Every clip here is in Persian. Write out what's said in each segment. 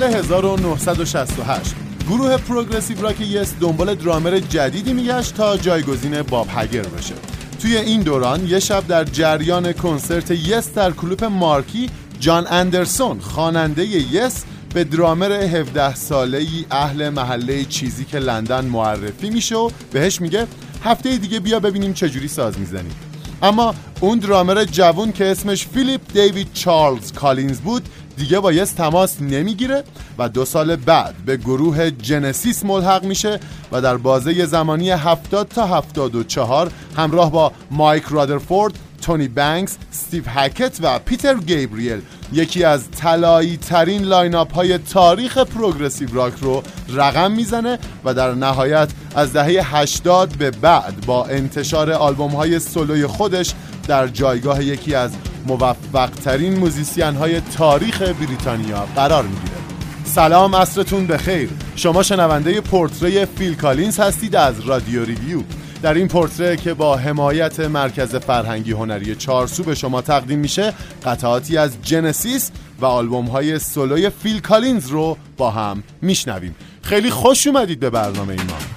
سال 1968 گروه progressive rock Yes دنبال درامر جدیدی میگشت تا جایگزین باب هگ بشه. توی این دوران یه شب در جریان کنسرت Yes در کلوپ Marquee جان اندرسون خواننده Yes به درامر 17 ساله ای اهل محله چیزیک لندن معرفی میشه و بهش میگه هفته دیگه بیا ببینیم چجوری ساز می‌زنی اما اون درامر جوون که اسمش فیلیپ دیوید چارلز کالینز بود دیگه با Yes تماس نمی‌گیره و دو سال بعد به گروه Genesis ملحق میشه و در بازه زمانی 70 تا 74 همراه با مایک رادرفورد تونی بانکس، ستیو هکت و پیتر گیبریل. یکی از طلایی ترین lineup های تاریخ progressive rock رو رقم می‌زنه و در نهایت از دهه 80 به بعد با انتشار آلبوم های سولوی خودش در جایگاه یکی از موفق ترین musician های تاریخ بریتانیا قرار می‌گیره سلام عصرتون بخیر. شما شنونده پورتره فیل کالینز هستید از رادیو Review. در این پورتره که با حمایت مرکز فرهنگی هنری چارسو به شما تقدیم میشه قطعاتی از Genesis و آلبوم های سولوی فیل کالینز رو با هم میشنویم. خیلی خوش اومدید به برنامه ما.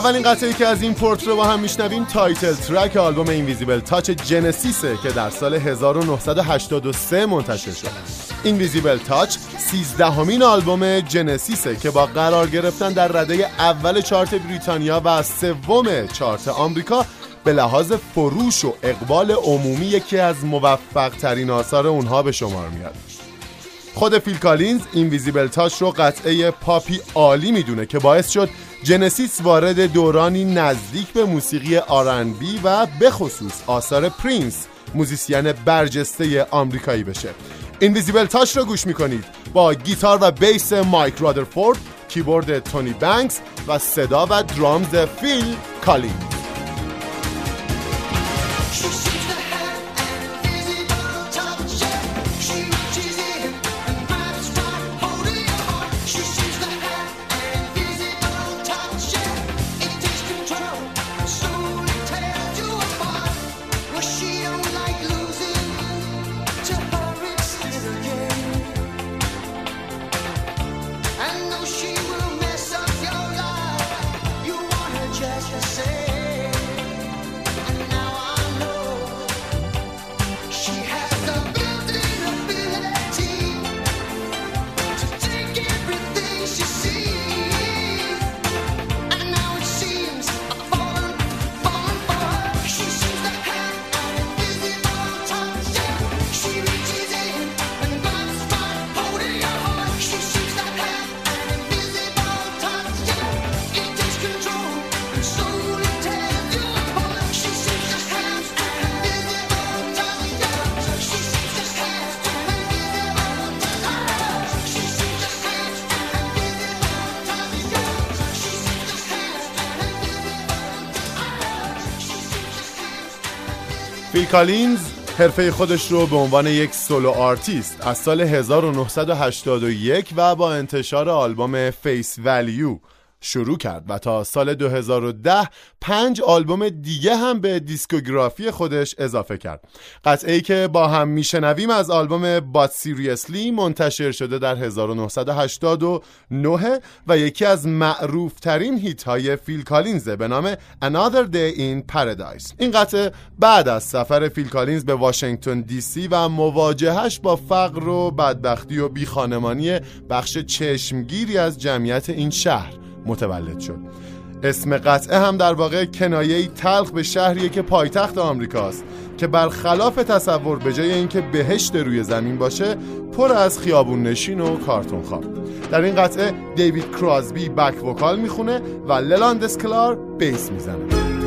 اولین قطعه که از این پورتره رو با هم میشنویم title track آلبوم Invisible Touch Genesis ه که در سال 1983 منتشر شد. Invisible Touch 13 همین آلبوم Genesis ه که با قرار گرفتن در رده اول چارت بریتانیا و سوم چارت آمریکا به لحاظ فروش و اقبال عمومی یکی از موفق ترین آثار اونها به شمار میاد. خود فیل کالینز Invisible Touch رو قطعه پاپی عالی می‌دونه که باعث شد Genesis وارد دورانی نزدیک به موسیقی R&B و به خصوص آثار پرینس musician برجسته آمریکایی بشه. Invisible Touch رو گوش می‌کنید. با گیتار و bass مایک رادرفورد کیبورد تونی بانکس و صدا و drums فیل کالینز. فیل کالینز حرفه خودش رو به عنوان یک solo artist از سال 1981 و با انتشار آلبوم Face Value شروع کرد و تا سال 2010 پنج آلبوم دیگه هم به discography خودش اضافه کرد. قطعه ای که با هم میشنویم از آلبوم But Seriously منتشر شده در 1989 و یکی از معروف ترین hit های فیل کالینزه به نام Another Day in Paradise. این قطعه بعد از سفر فیل کالینز به واشنگتن دی سی و مواجهش با فقر و بدبختی و بیخانمانی بخش چشمگیری از جمعیت این شهر. متولد شد. اسم قطعه هم در واقع کنایه تلخ به شهریه که پایتخت آمریکاست که برخلاف تصور به جای اینکه بهشت روی زمین باشه پر از خیابون نشین و کارتون خواب. در این قطعه دیوید کرازبی back vocal می‌خونه و للاند اسکلار بیس می‌زنه.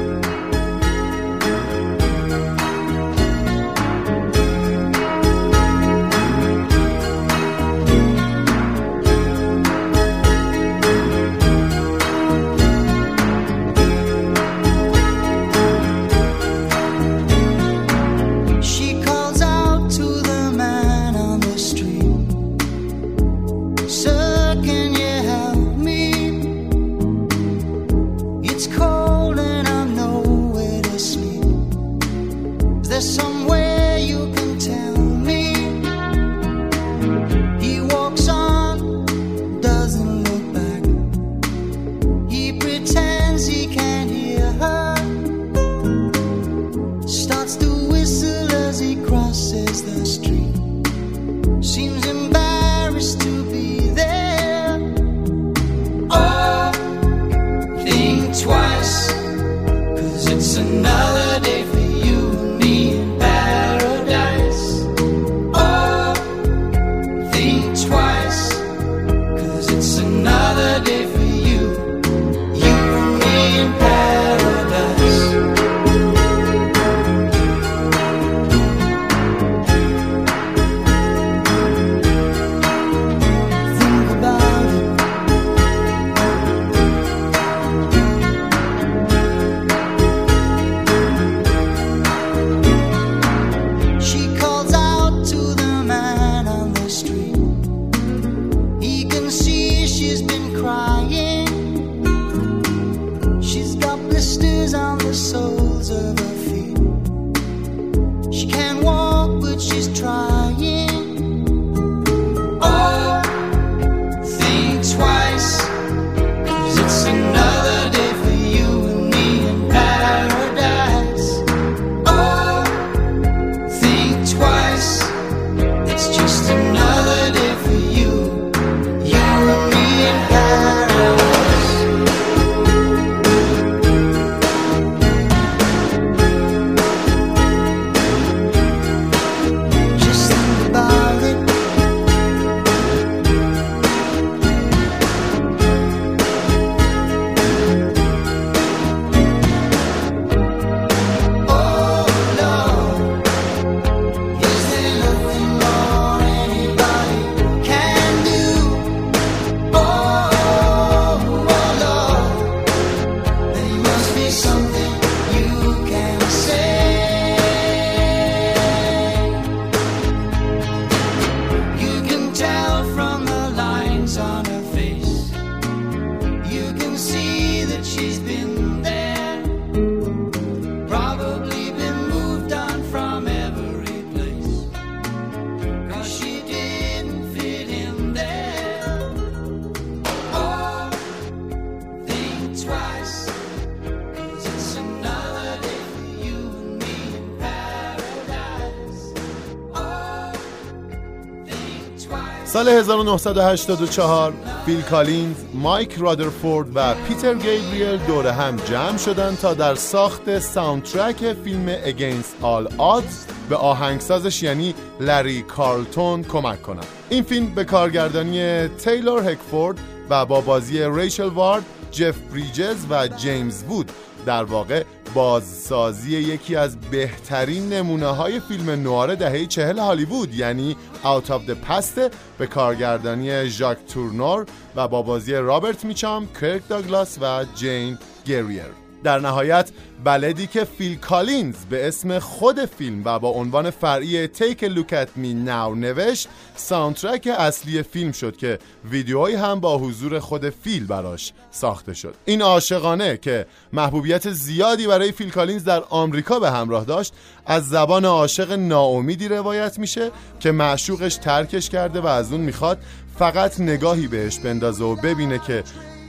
1984 فیل کالینز، مایک رادرفورد و پیتر گیبریل دور هم جمع شدند تا در ساخت soundtrack فیلم Against All Odds به آهنگسازش یعنی لری کارلتون کمک کنند. این فیلم به کارگردانی تیلور هکفورد و با بازی ریچل وارد، جف بریجز و جیمز وود در واقع بازسازی یکی از بهترین نمونه های فیلم نوآر دهه چهل هالیوود یعنی Out of the Past به کارگردانی ژاک تورنور و با بازی رابرت میچام، کرک داگلاس و جین گریر در نهایت ballad ی که فیل کالینز به اسم خود فیلم و با عنوان فرعی Take a Look at Me Now نوشت soundtrack اصلی فیلم شد که ویدیوهایی هم با حضور خود فیل براش ساخته شد. این عاشقانه که محبوبیت زیادی برای فیل کالینز در آمریکا به همراه داشت از زبان عاشق ناامیدی روایت میشه که معشوقش ترکش کرده و از اون می‌خواد فقط نگاهی بهش بندازه و ببینه که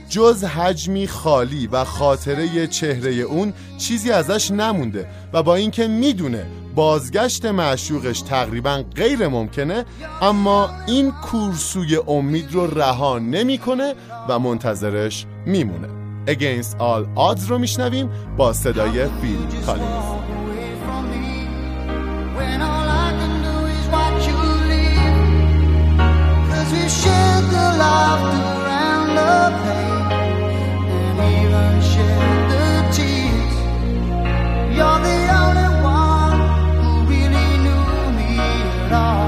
جز حجمی خالی و خاطره چهره اون چیزی ازش نمونده و با اینکه می‌دونه بازگشت معشوقش تقریبا غیر ممکنه اما این کورسوی امید رو رها نمی‌کنه و منتظرش میمونه. Against All Odds رو میشنویم با صدای فیل کالینز You're the only one who really knew me at all.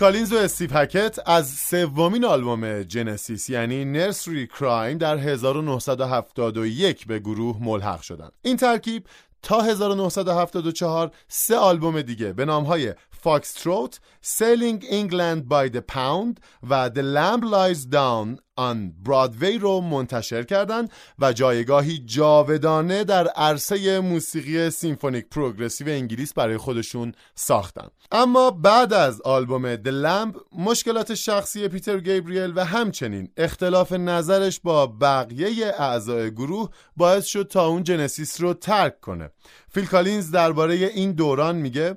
کالینز و استیو هکت از سومین آلبوم جنسیس یعنی Nursery Cryme در 1971 به گروه ملحق شدند. این ترکیب تا 1974 سه آلبوم دیگه به نامهای Foxtrot، Selling England by the Pound و The Lamb Lies Down on Broadway رو منتشر کردند و جایگاهی جاودانه در عرصه موسیقی symphonic progressive انگلیس برای خودشون ساختن. اما بعد از آلبوم The Lamb مشکلات شخصی پیتر گیبریل و همچنین اختلاف نظرش با بقیه اعضای گروه باعث شد تا اون جنسیس رو ترک کنه. فیل کالینز درباره این دوران میگه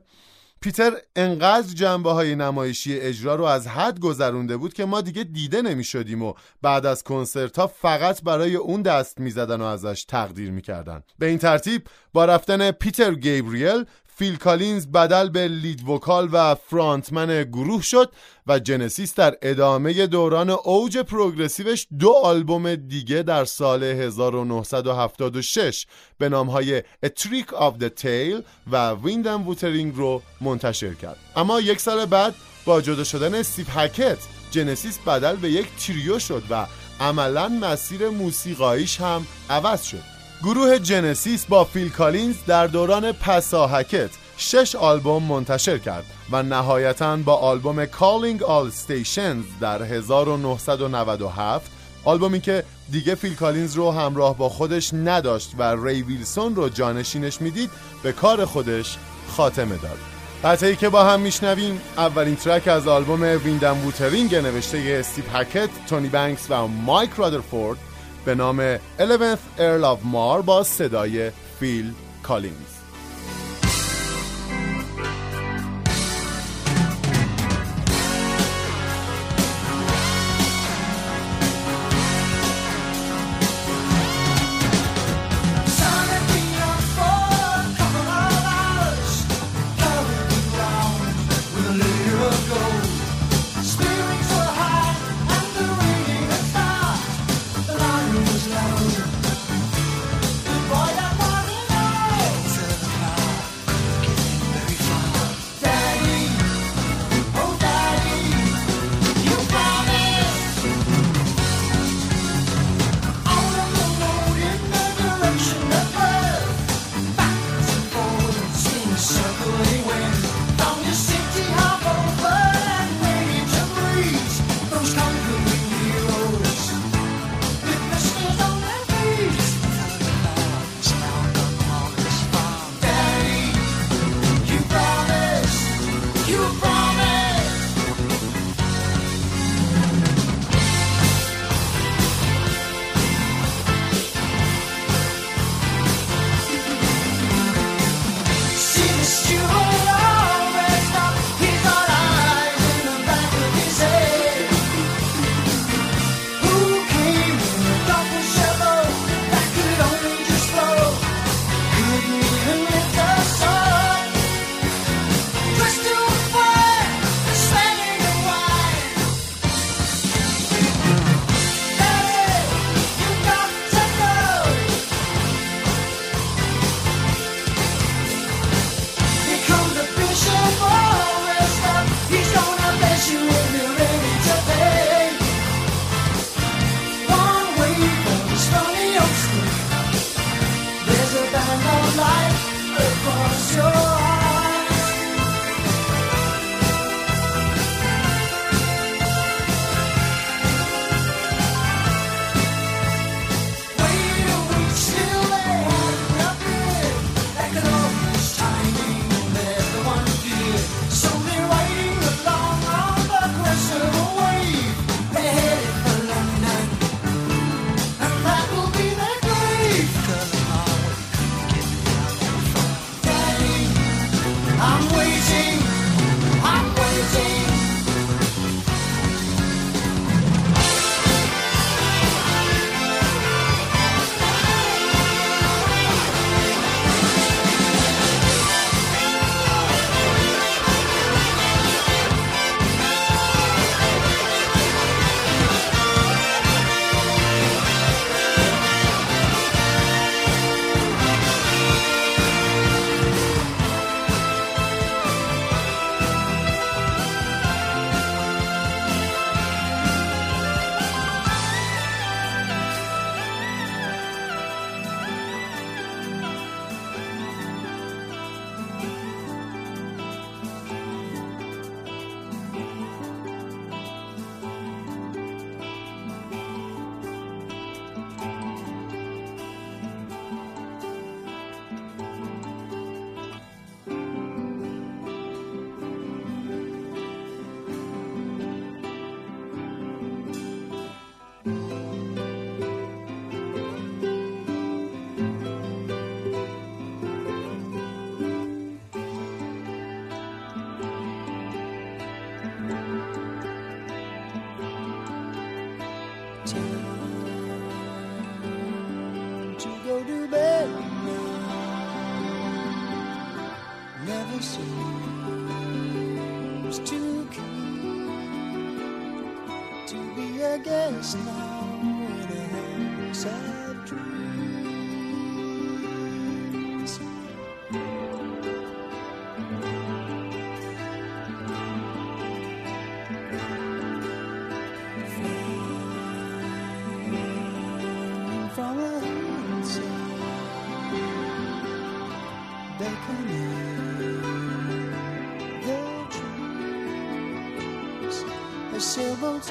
پیتر انقدر جنبه های نمایشی اجرا رو از حد گذرونده بود که ما دیگه دیده نمی شدیم و بعد از کنسرت ها فقط برای اون دست می زدن و ازش تقدیر می کردن. به این ترتیب با رفتن پیتر گیبریل فیل کالینز بدل به lead vocal و frontman گروه شد و جنسیس در ادامه دوران اوج progressive ش دو آلبوم دیگه در سال 1976 به نامهای A Trick of the Tail و Wind and Wuthering رو منتشر کرد. اما یک سال بعد با جدا شدن استیو هکت جنسیس بدل به یک تریو شد و عملا مسیر موسیقاییش هم عوض شد. گروه جنسیس با فیل کالینز در دوران پساهکت شش آلبوم منتشر کرد و نهایتا با آلبوم Calling All Stations در 1997 آلبومی که دیگه فیل کالینز رو همراه با خودش نداشت و ری ویلسون رو جانشینش می‌دید به کار خودش خاتمه داد. قطعه‌ای که با هم میشنویم اولین track از آلبوم Wind and Wuthering نوشته استیو هکت، تونی بنکس و مایک رادرفورد به نام 11th Earl of Mar با صدای فیل کالینز.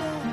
angel.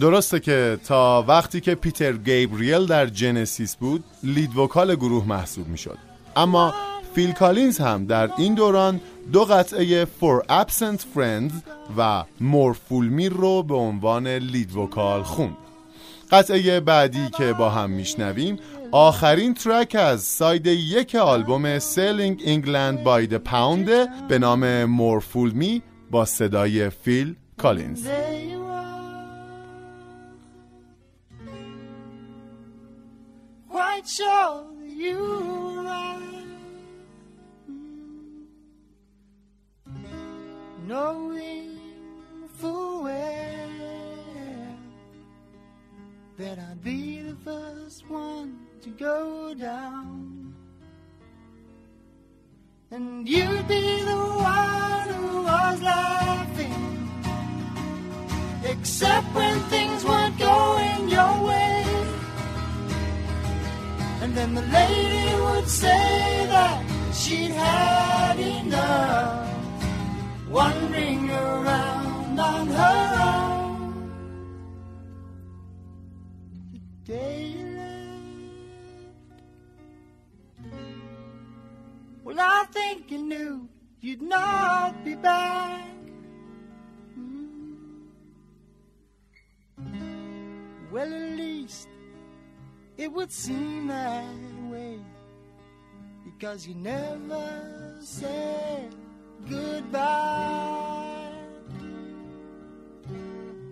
درسته که تا وقتی که پیتر گیبریل در جنسیس بود lead vocal گروه محسوب می‌شد. اما فیل کالینز هم در این دوران دو قطعه For Absent Friends و More Fool Me رو به عنوان lead vocal خوند. قطعه بعدی که با هم میشنویم آخرین track از side یک آلبوم Selling England by the Pound به نام More Fool Me با صدای فیل کالینز. Quite sure you were. Knowing full well that I'd be the first one to go down. And you'd be the one who was laughing except when things weren't going your way. And then the lady would say that she'd had enough, wandering around on her own. The day you left. Well, I think you knew you'd not be back. Mm. Well, at least it would seem that way because you never said goodbye.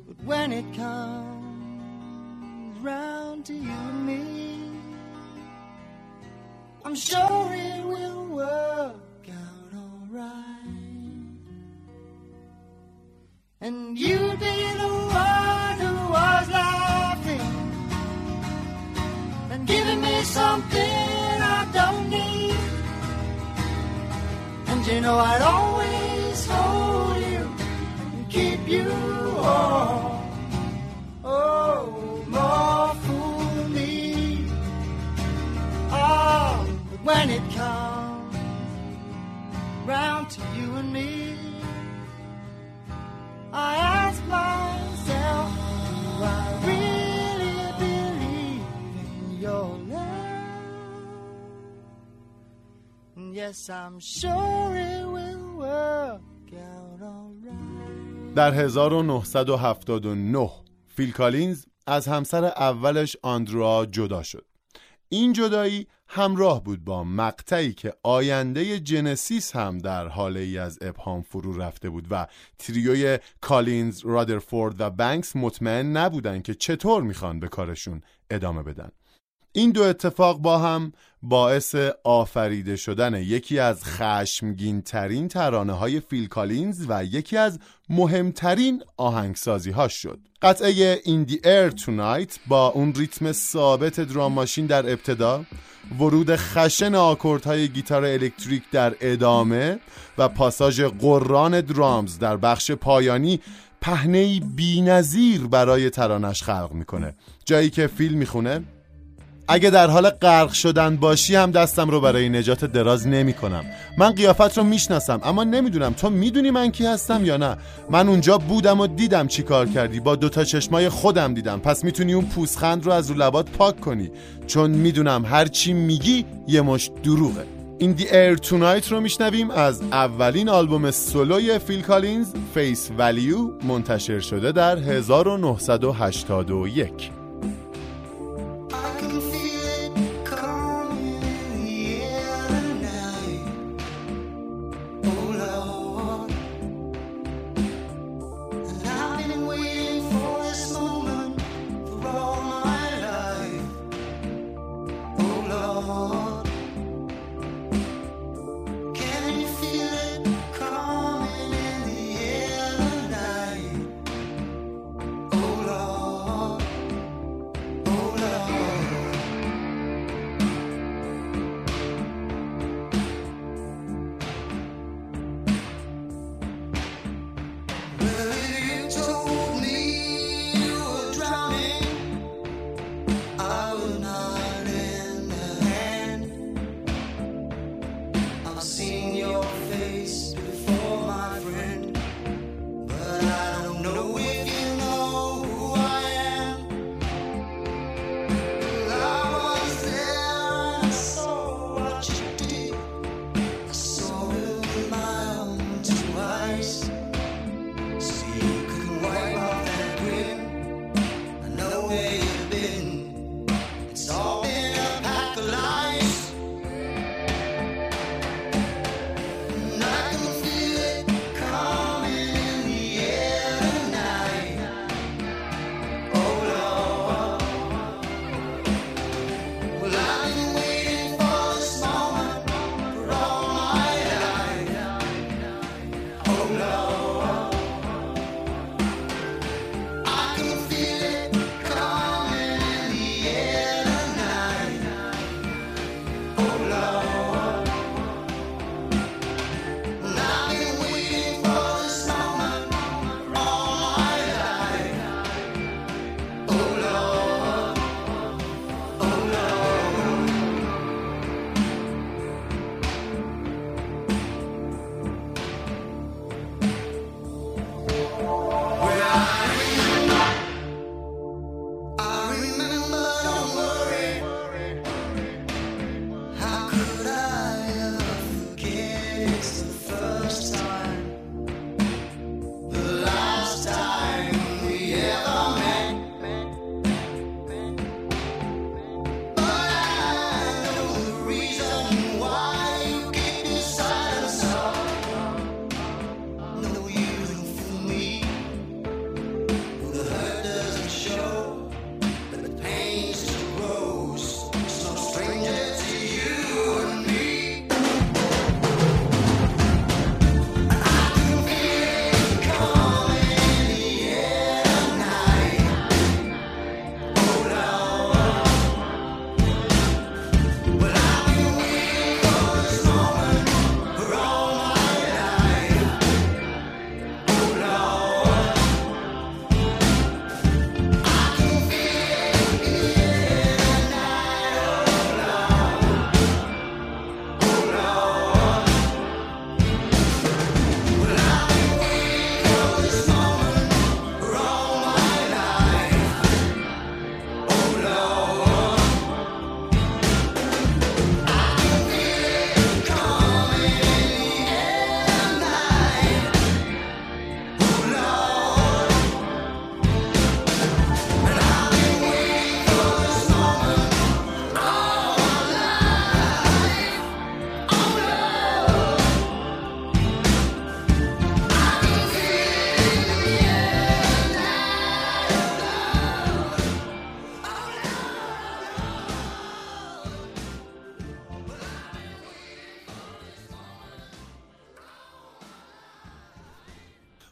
But when it comes round to you and me, I'm sure it will work out alright. And you'd be the one something I don't need. And you know I'd always hold you and keep you warm. Oh, more fool me. Oh, but when it comes round to you and me. I ask myself, do I really در 1979 فیل کالینز از همسر اولش آندرا جدا شد. این جدایی همراه بود با مقطعی که آینده جنسیس هم در هاله ای از ابهام فرو رفته بود و تریوی کالینز، رادرفورد و بنکس مطمئن نبودن که چطور می‌خوان به کارشون ادامه بدن. این دو اتفاق با هم باعث آفریده شدن یکی از خشمگین ترین ترانه های فیل کالینز و یکی از مهمترین آهنگسازی هاش شد. قطعه In the Air Tonight با اون ریتم ثابت drum machine در ابتدا ورود خشن آکوردهای گیتار الکتریک در ادامه و پاساژ قران درامز در بخش پایانی پهنه بی نظیر برای ترانش خلق می‌کنه. جایی که فیل می‌خونه اگه در حال غرق شدن باشی هم دستم رو برای نجات دراز نمی کنم من قیافت رو می‌شناسم اما نمی‌دونم تو می‌دونی من کی هستم یا نه. من اونجا بودم و دیدم چی کار کردی. با دوتا چشمای خودم دیدم. پس می‌تونی اون پوسخند رو از رو لبات پاک کنی. چون می‌دونم هر چی میگی یه مشت دروغه. In the Air Tonight رو میشنویم از اولین آلبوم سولوی فیل کالینز Face Value منتشر شده در 1981 Señor.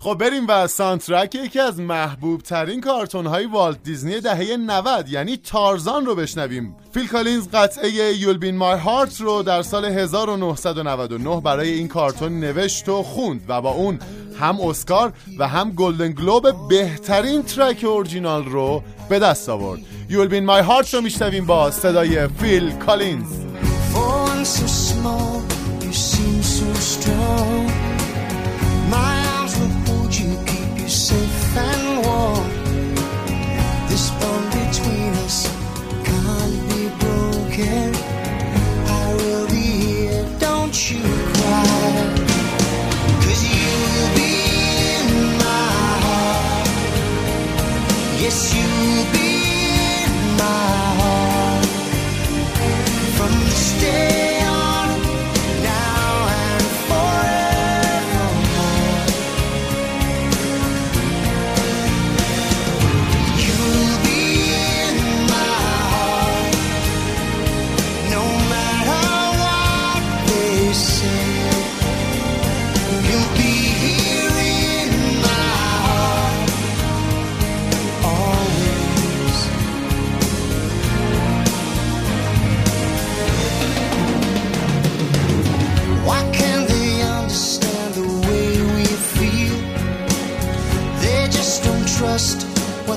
خب بریم و soundtrack یکی از محبوب ترین کارتون های والت دیزنی دهه 90 یعنی تارزان رو بشنویم. فیل کالینز قطعه You'll Be In My Heart رو در سال 1999 برای این کارتون نوشت و خوند و با اون هم اسکار و هم گلدن گلوب بهترین track original رو به دست آورد. Be In My Heart رو میشنویم با صدای فیل کالینز again.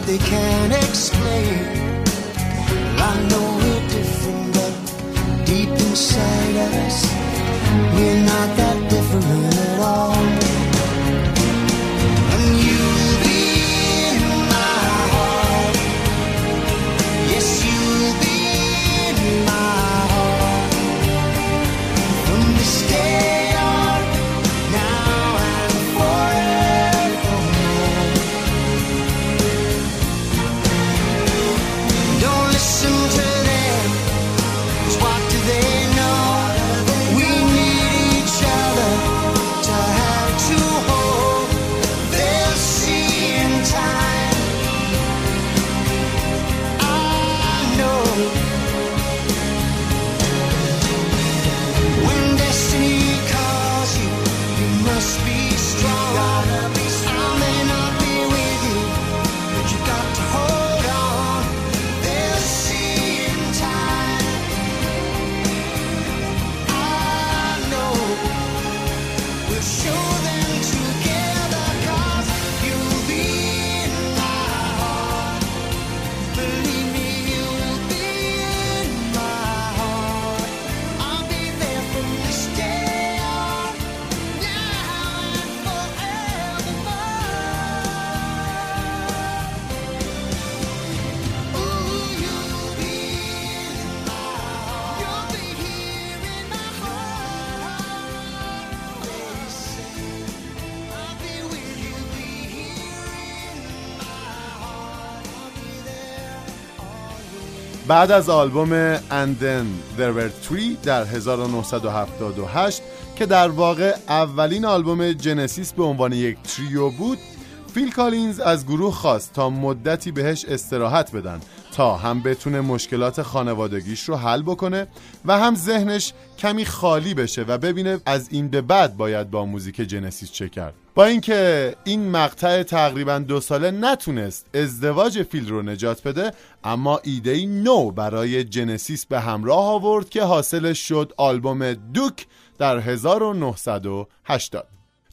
They can't explain. Well, I know we're different, but deep inside us, we're not that بعد از آلبوم And Then There Were Three در 1978 که در واقع اولین آلبوم جنسیس به عنوان یک تریو بود فیل کالینز از گروه خواست تا مدتی بهش استراحت بدن تا هم بتونه مشکلات خانوادگیش رو حل بکنه و هم ذهنش کمی خالی بشه و ببینه از این به بعد باید با موزیک جنسیس چه کرد. با اینکه این مقطع تقریبا دو ساله نتونست ازدواج فیل رو نجات بده اما ایده نو برای جنسیس به همراه آورد که حاصلش شد آلبوم دوک در 1980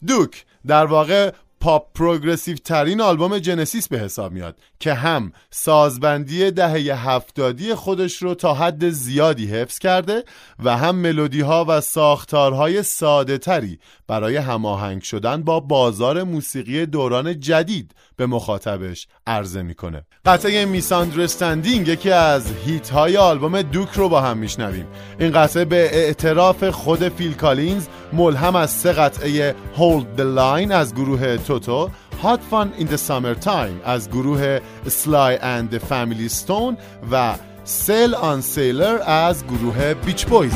دوک در واقع پاپ پروگرسیو ترین آلبوم جنسیس به حساب میاد که هم سازبندی دهه هفتادی خودش رو تا حد زیادی حفظ کرده و هم ملودی ها و ساختارهای ساده تری برای هماهنگ شدن با بازار موسیقی دوران جدید به مخاطبش عرضه می‌کنه. قطعه میساندرستندینگ یکی از هیت های آلبوم دوک رو با هم میشنویم. این قطعه به اعتراف خود فیل کالینز ملهم از سه قطعه Hold the Line از گروه توتو Hot Fun in the Summertime از گروه Sly and the Family Stone و Sail on Sailor از گروه بیچ بویز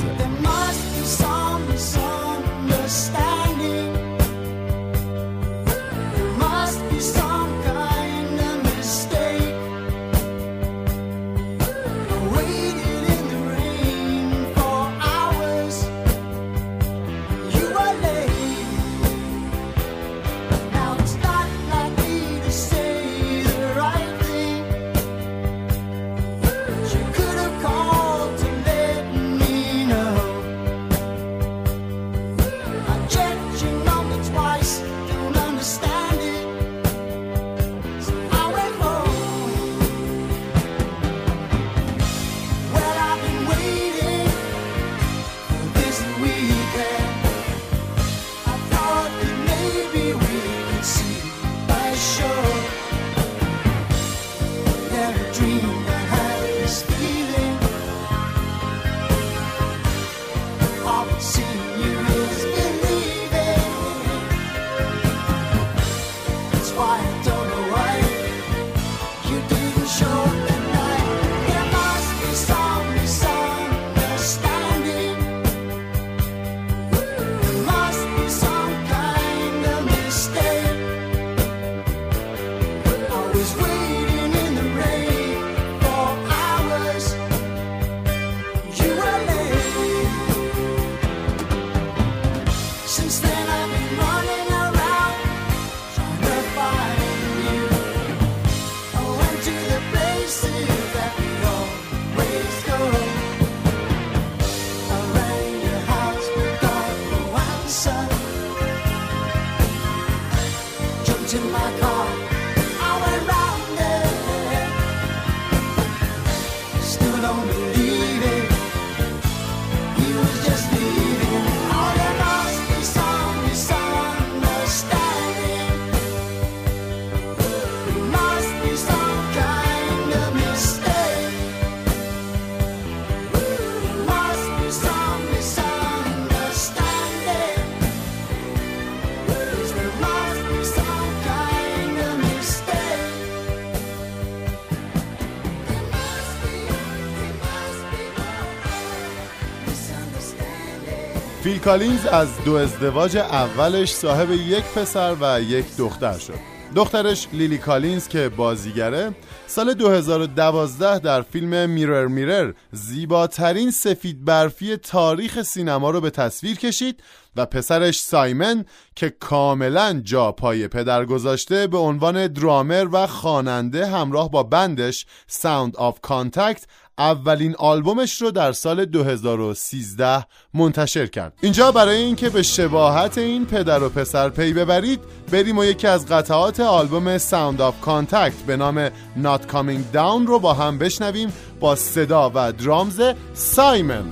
کالینز از دو ازدواج اولش صاحب یک پسر و یک دختر شد. دخترش لیلی کالینز که بازیگره سال 2012 در فیلم Mirror Mirror زیباترین سفید برفی تاریخ سینما رو به تصویر کشید و پسرش سایمن که کاملا جا پای پدر گذاشته به عنوان درامر و خواننده همراه با band ش Sound of Contact اولین آلبومش رو در سال 2013 منتشر کرد اینجا برای اینکه به شباهت این پدر و پسر پی ببرید بریم و یکی از قطعات آلبوم Sound of Contact به نام Not Coming Down رو با هم بشنویم با صدا و drums سایمن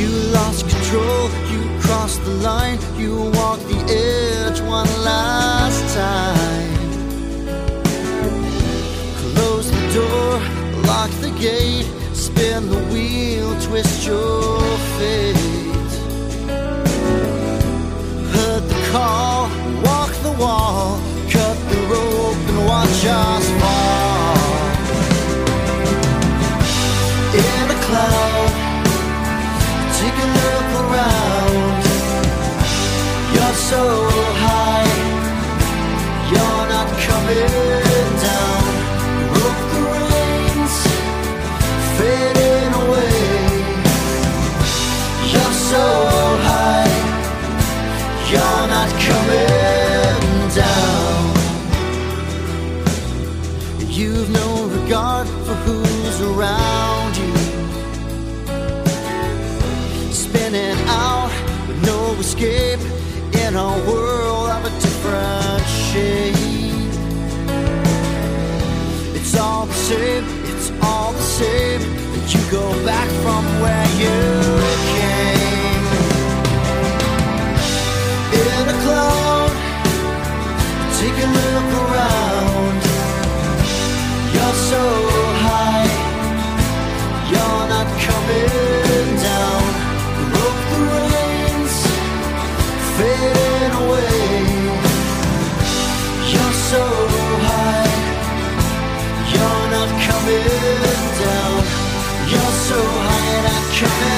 You lost control, you crossed the line, you walked the edge one last time. Door, lock the gate, spin the wheel, twist your so high, you're not coming can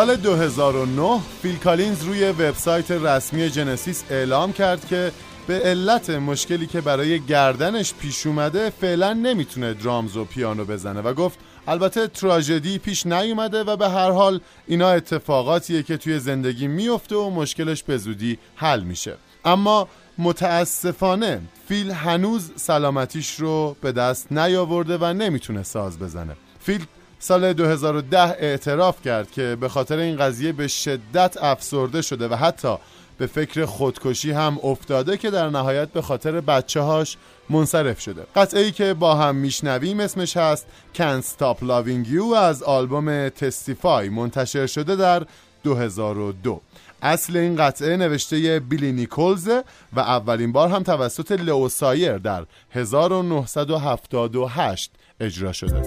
سال 2009 فیل کالینز روی وبسایت رسمی جنسیس اعلام کرد که به علت مشکلی که برای گردنش پیش اومده فعلا نمی‌تونه درامز و پیانو بزنه و گفت البته تراژدی پیش نیومده و به هر حال اینا اتفاقاتیه که توی زندگی میفته و مشکلش به زودی حل میشه. اما متاسفانه فیل هنوز سلامتیش رو به دست نیاورده و نمی‌تونه ساز بزنه. فیل سال 2010 اعتراف کرد که به خاطر این قضیه به شدت افسرده شده و حتی به فکر خودکشی هم افتاده که در نهایت به خاطر بچه هاش منصرف شده. قطعه ای که با هم میشنویم اسمش هست Can't Stop Loving You از آلبوم Testify منتشر شده در 2002 اصل این قطعه نوشته بیلی نیکولز و اولین بار هم توسط لئو سایر در 1978 اجرا شده.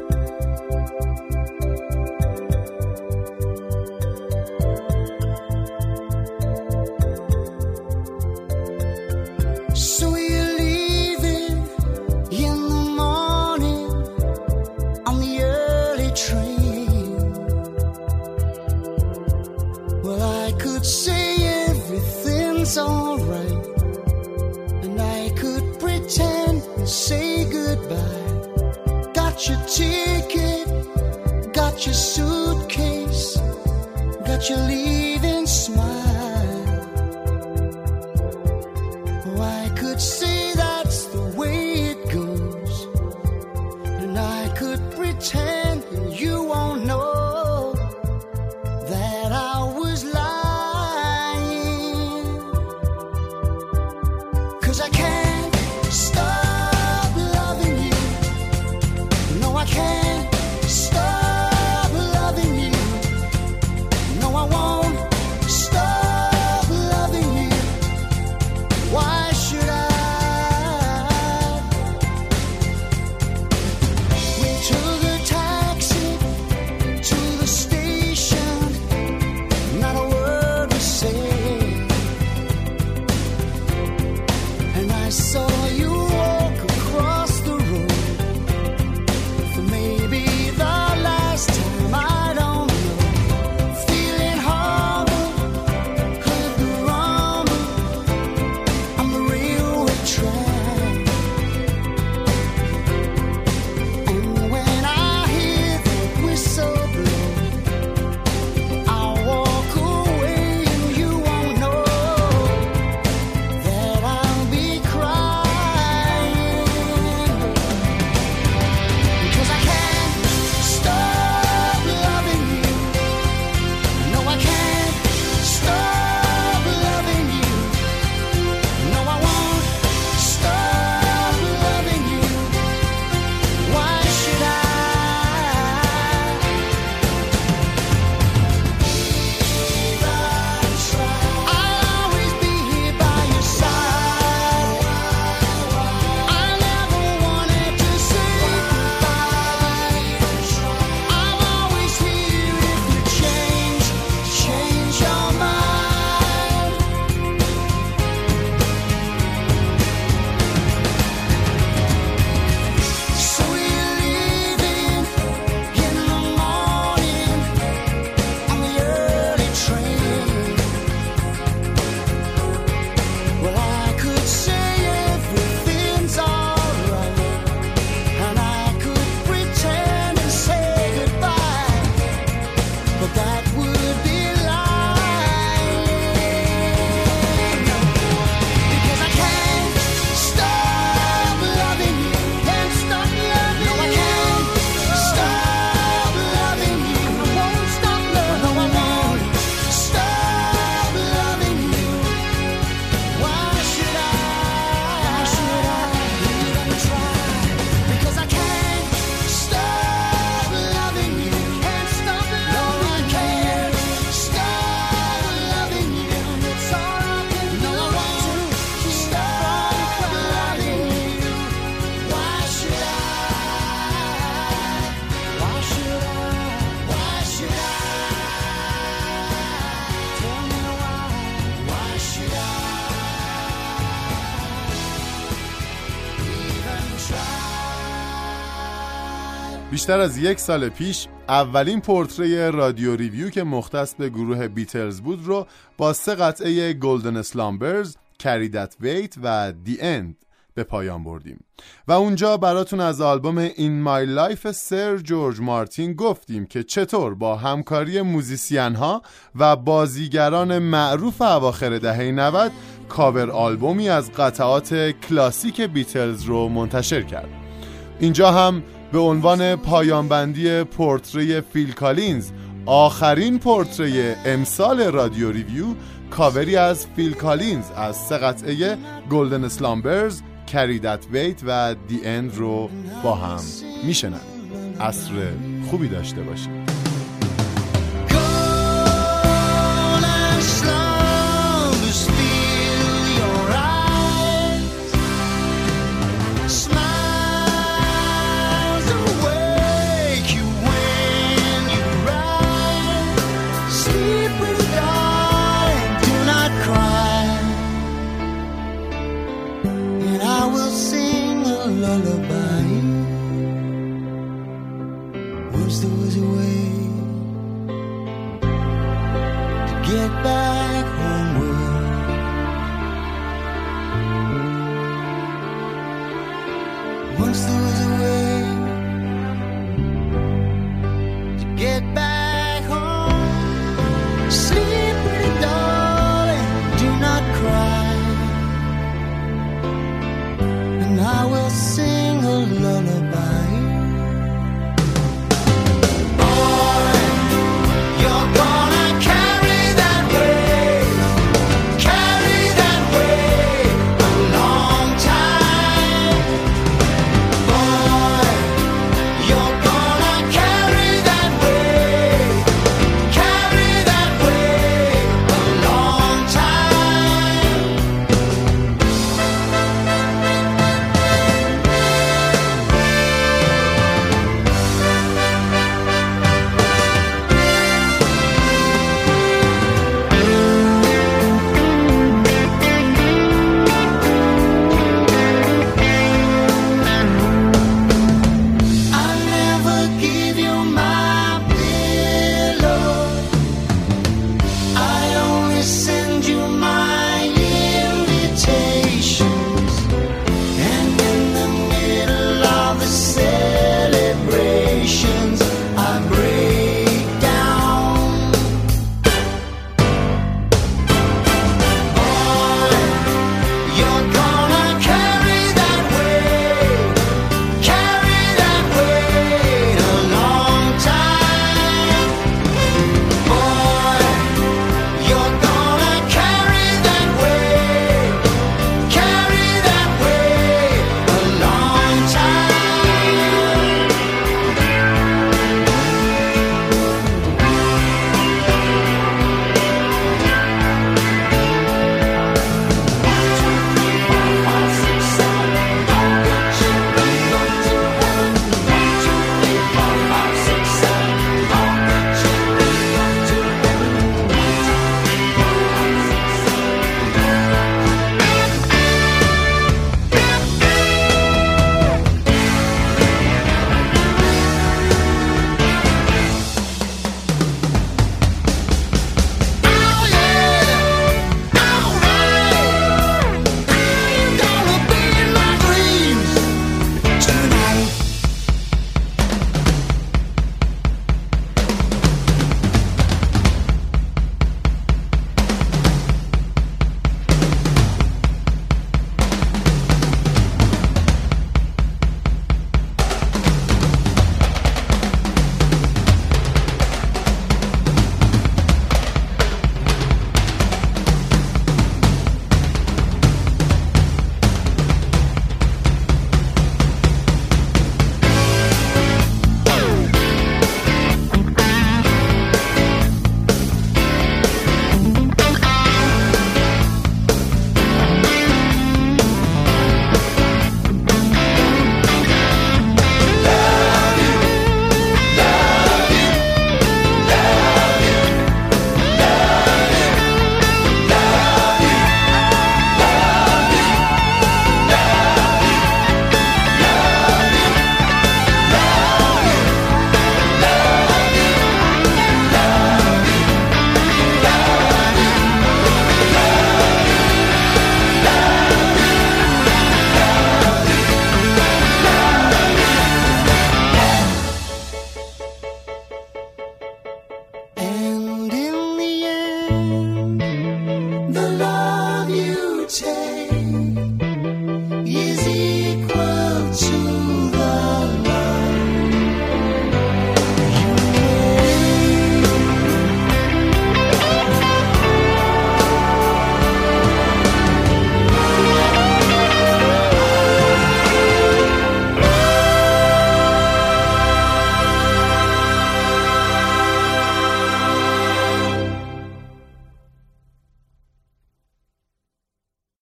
eventually بیشتر از یک سال پیش اولین پرتره رادیو Review که مختص به گروه بیتلز بود رو با سه قطعه Golden Slumbers، Carry That Weight و The End به پایان بردیم. و اونجا براتون از آلبوم In My Life سر جورج مارتین گفتیم که چطور با همکاری musician ها و بازیگران معروف اواخر دهه 90 کاور آلبومی از قطعات کلاسیک بیتلز رو منتشر کرد. اینجا هم به عنوان پایانبندی پرتره فیل کالینز آخرین پرتره امسال رادیو Review cover ی از فیل کالینز از سه قطعه Golden Slumbers Carry That Weight و The End رو با هم می‌شنویم. عصر خوبی داشته باشید. listen.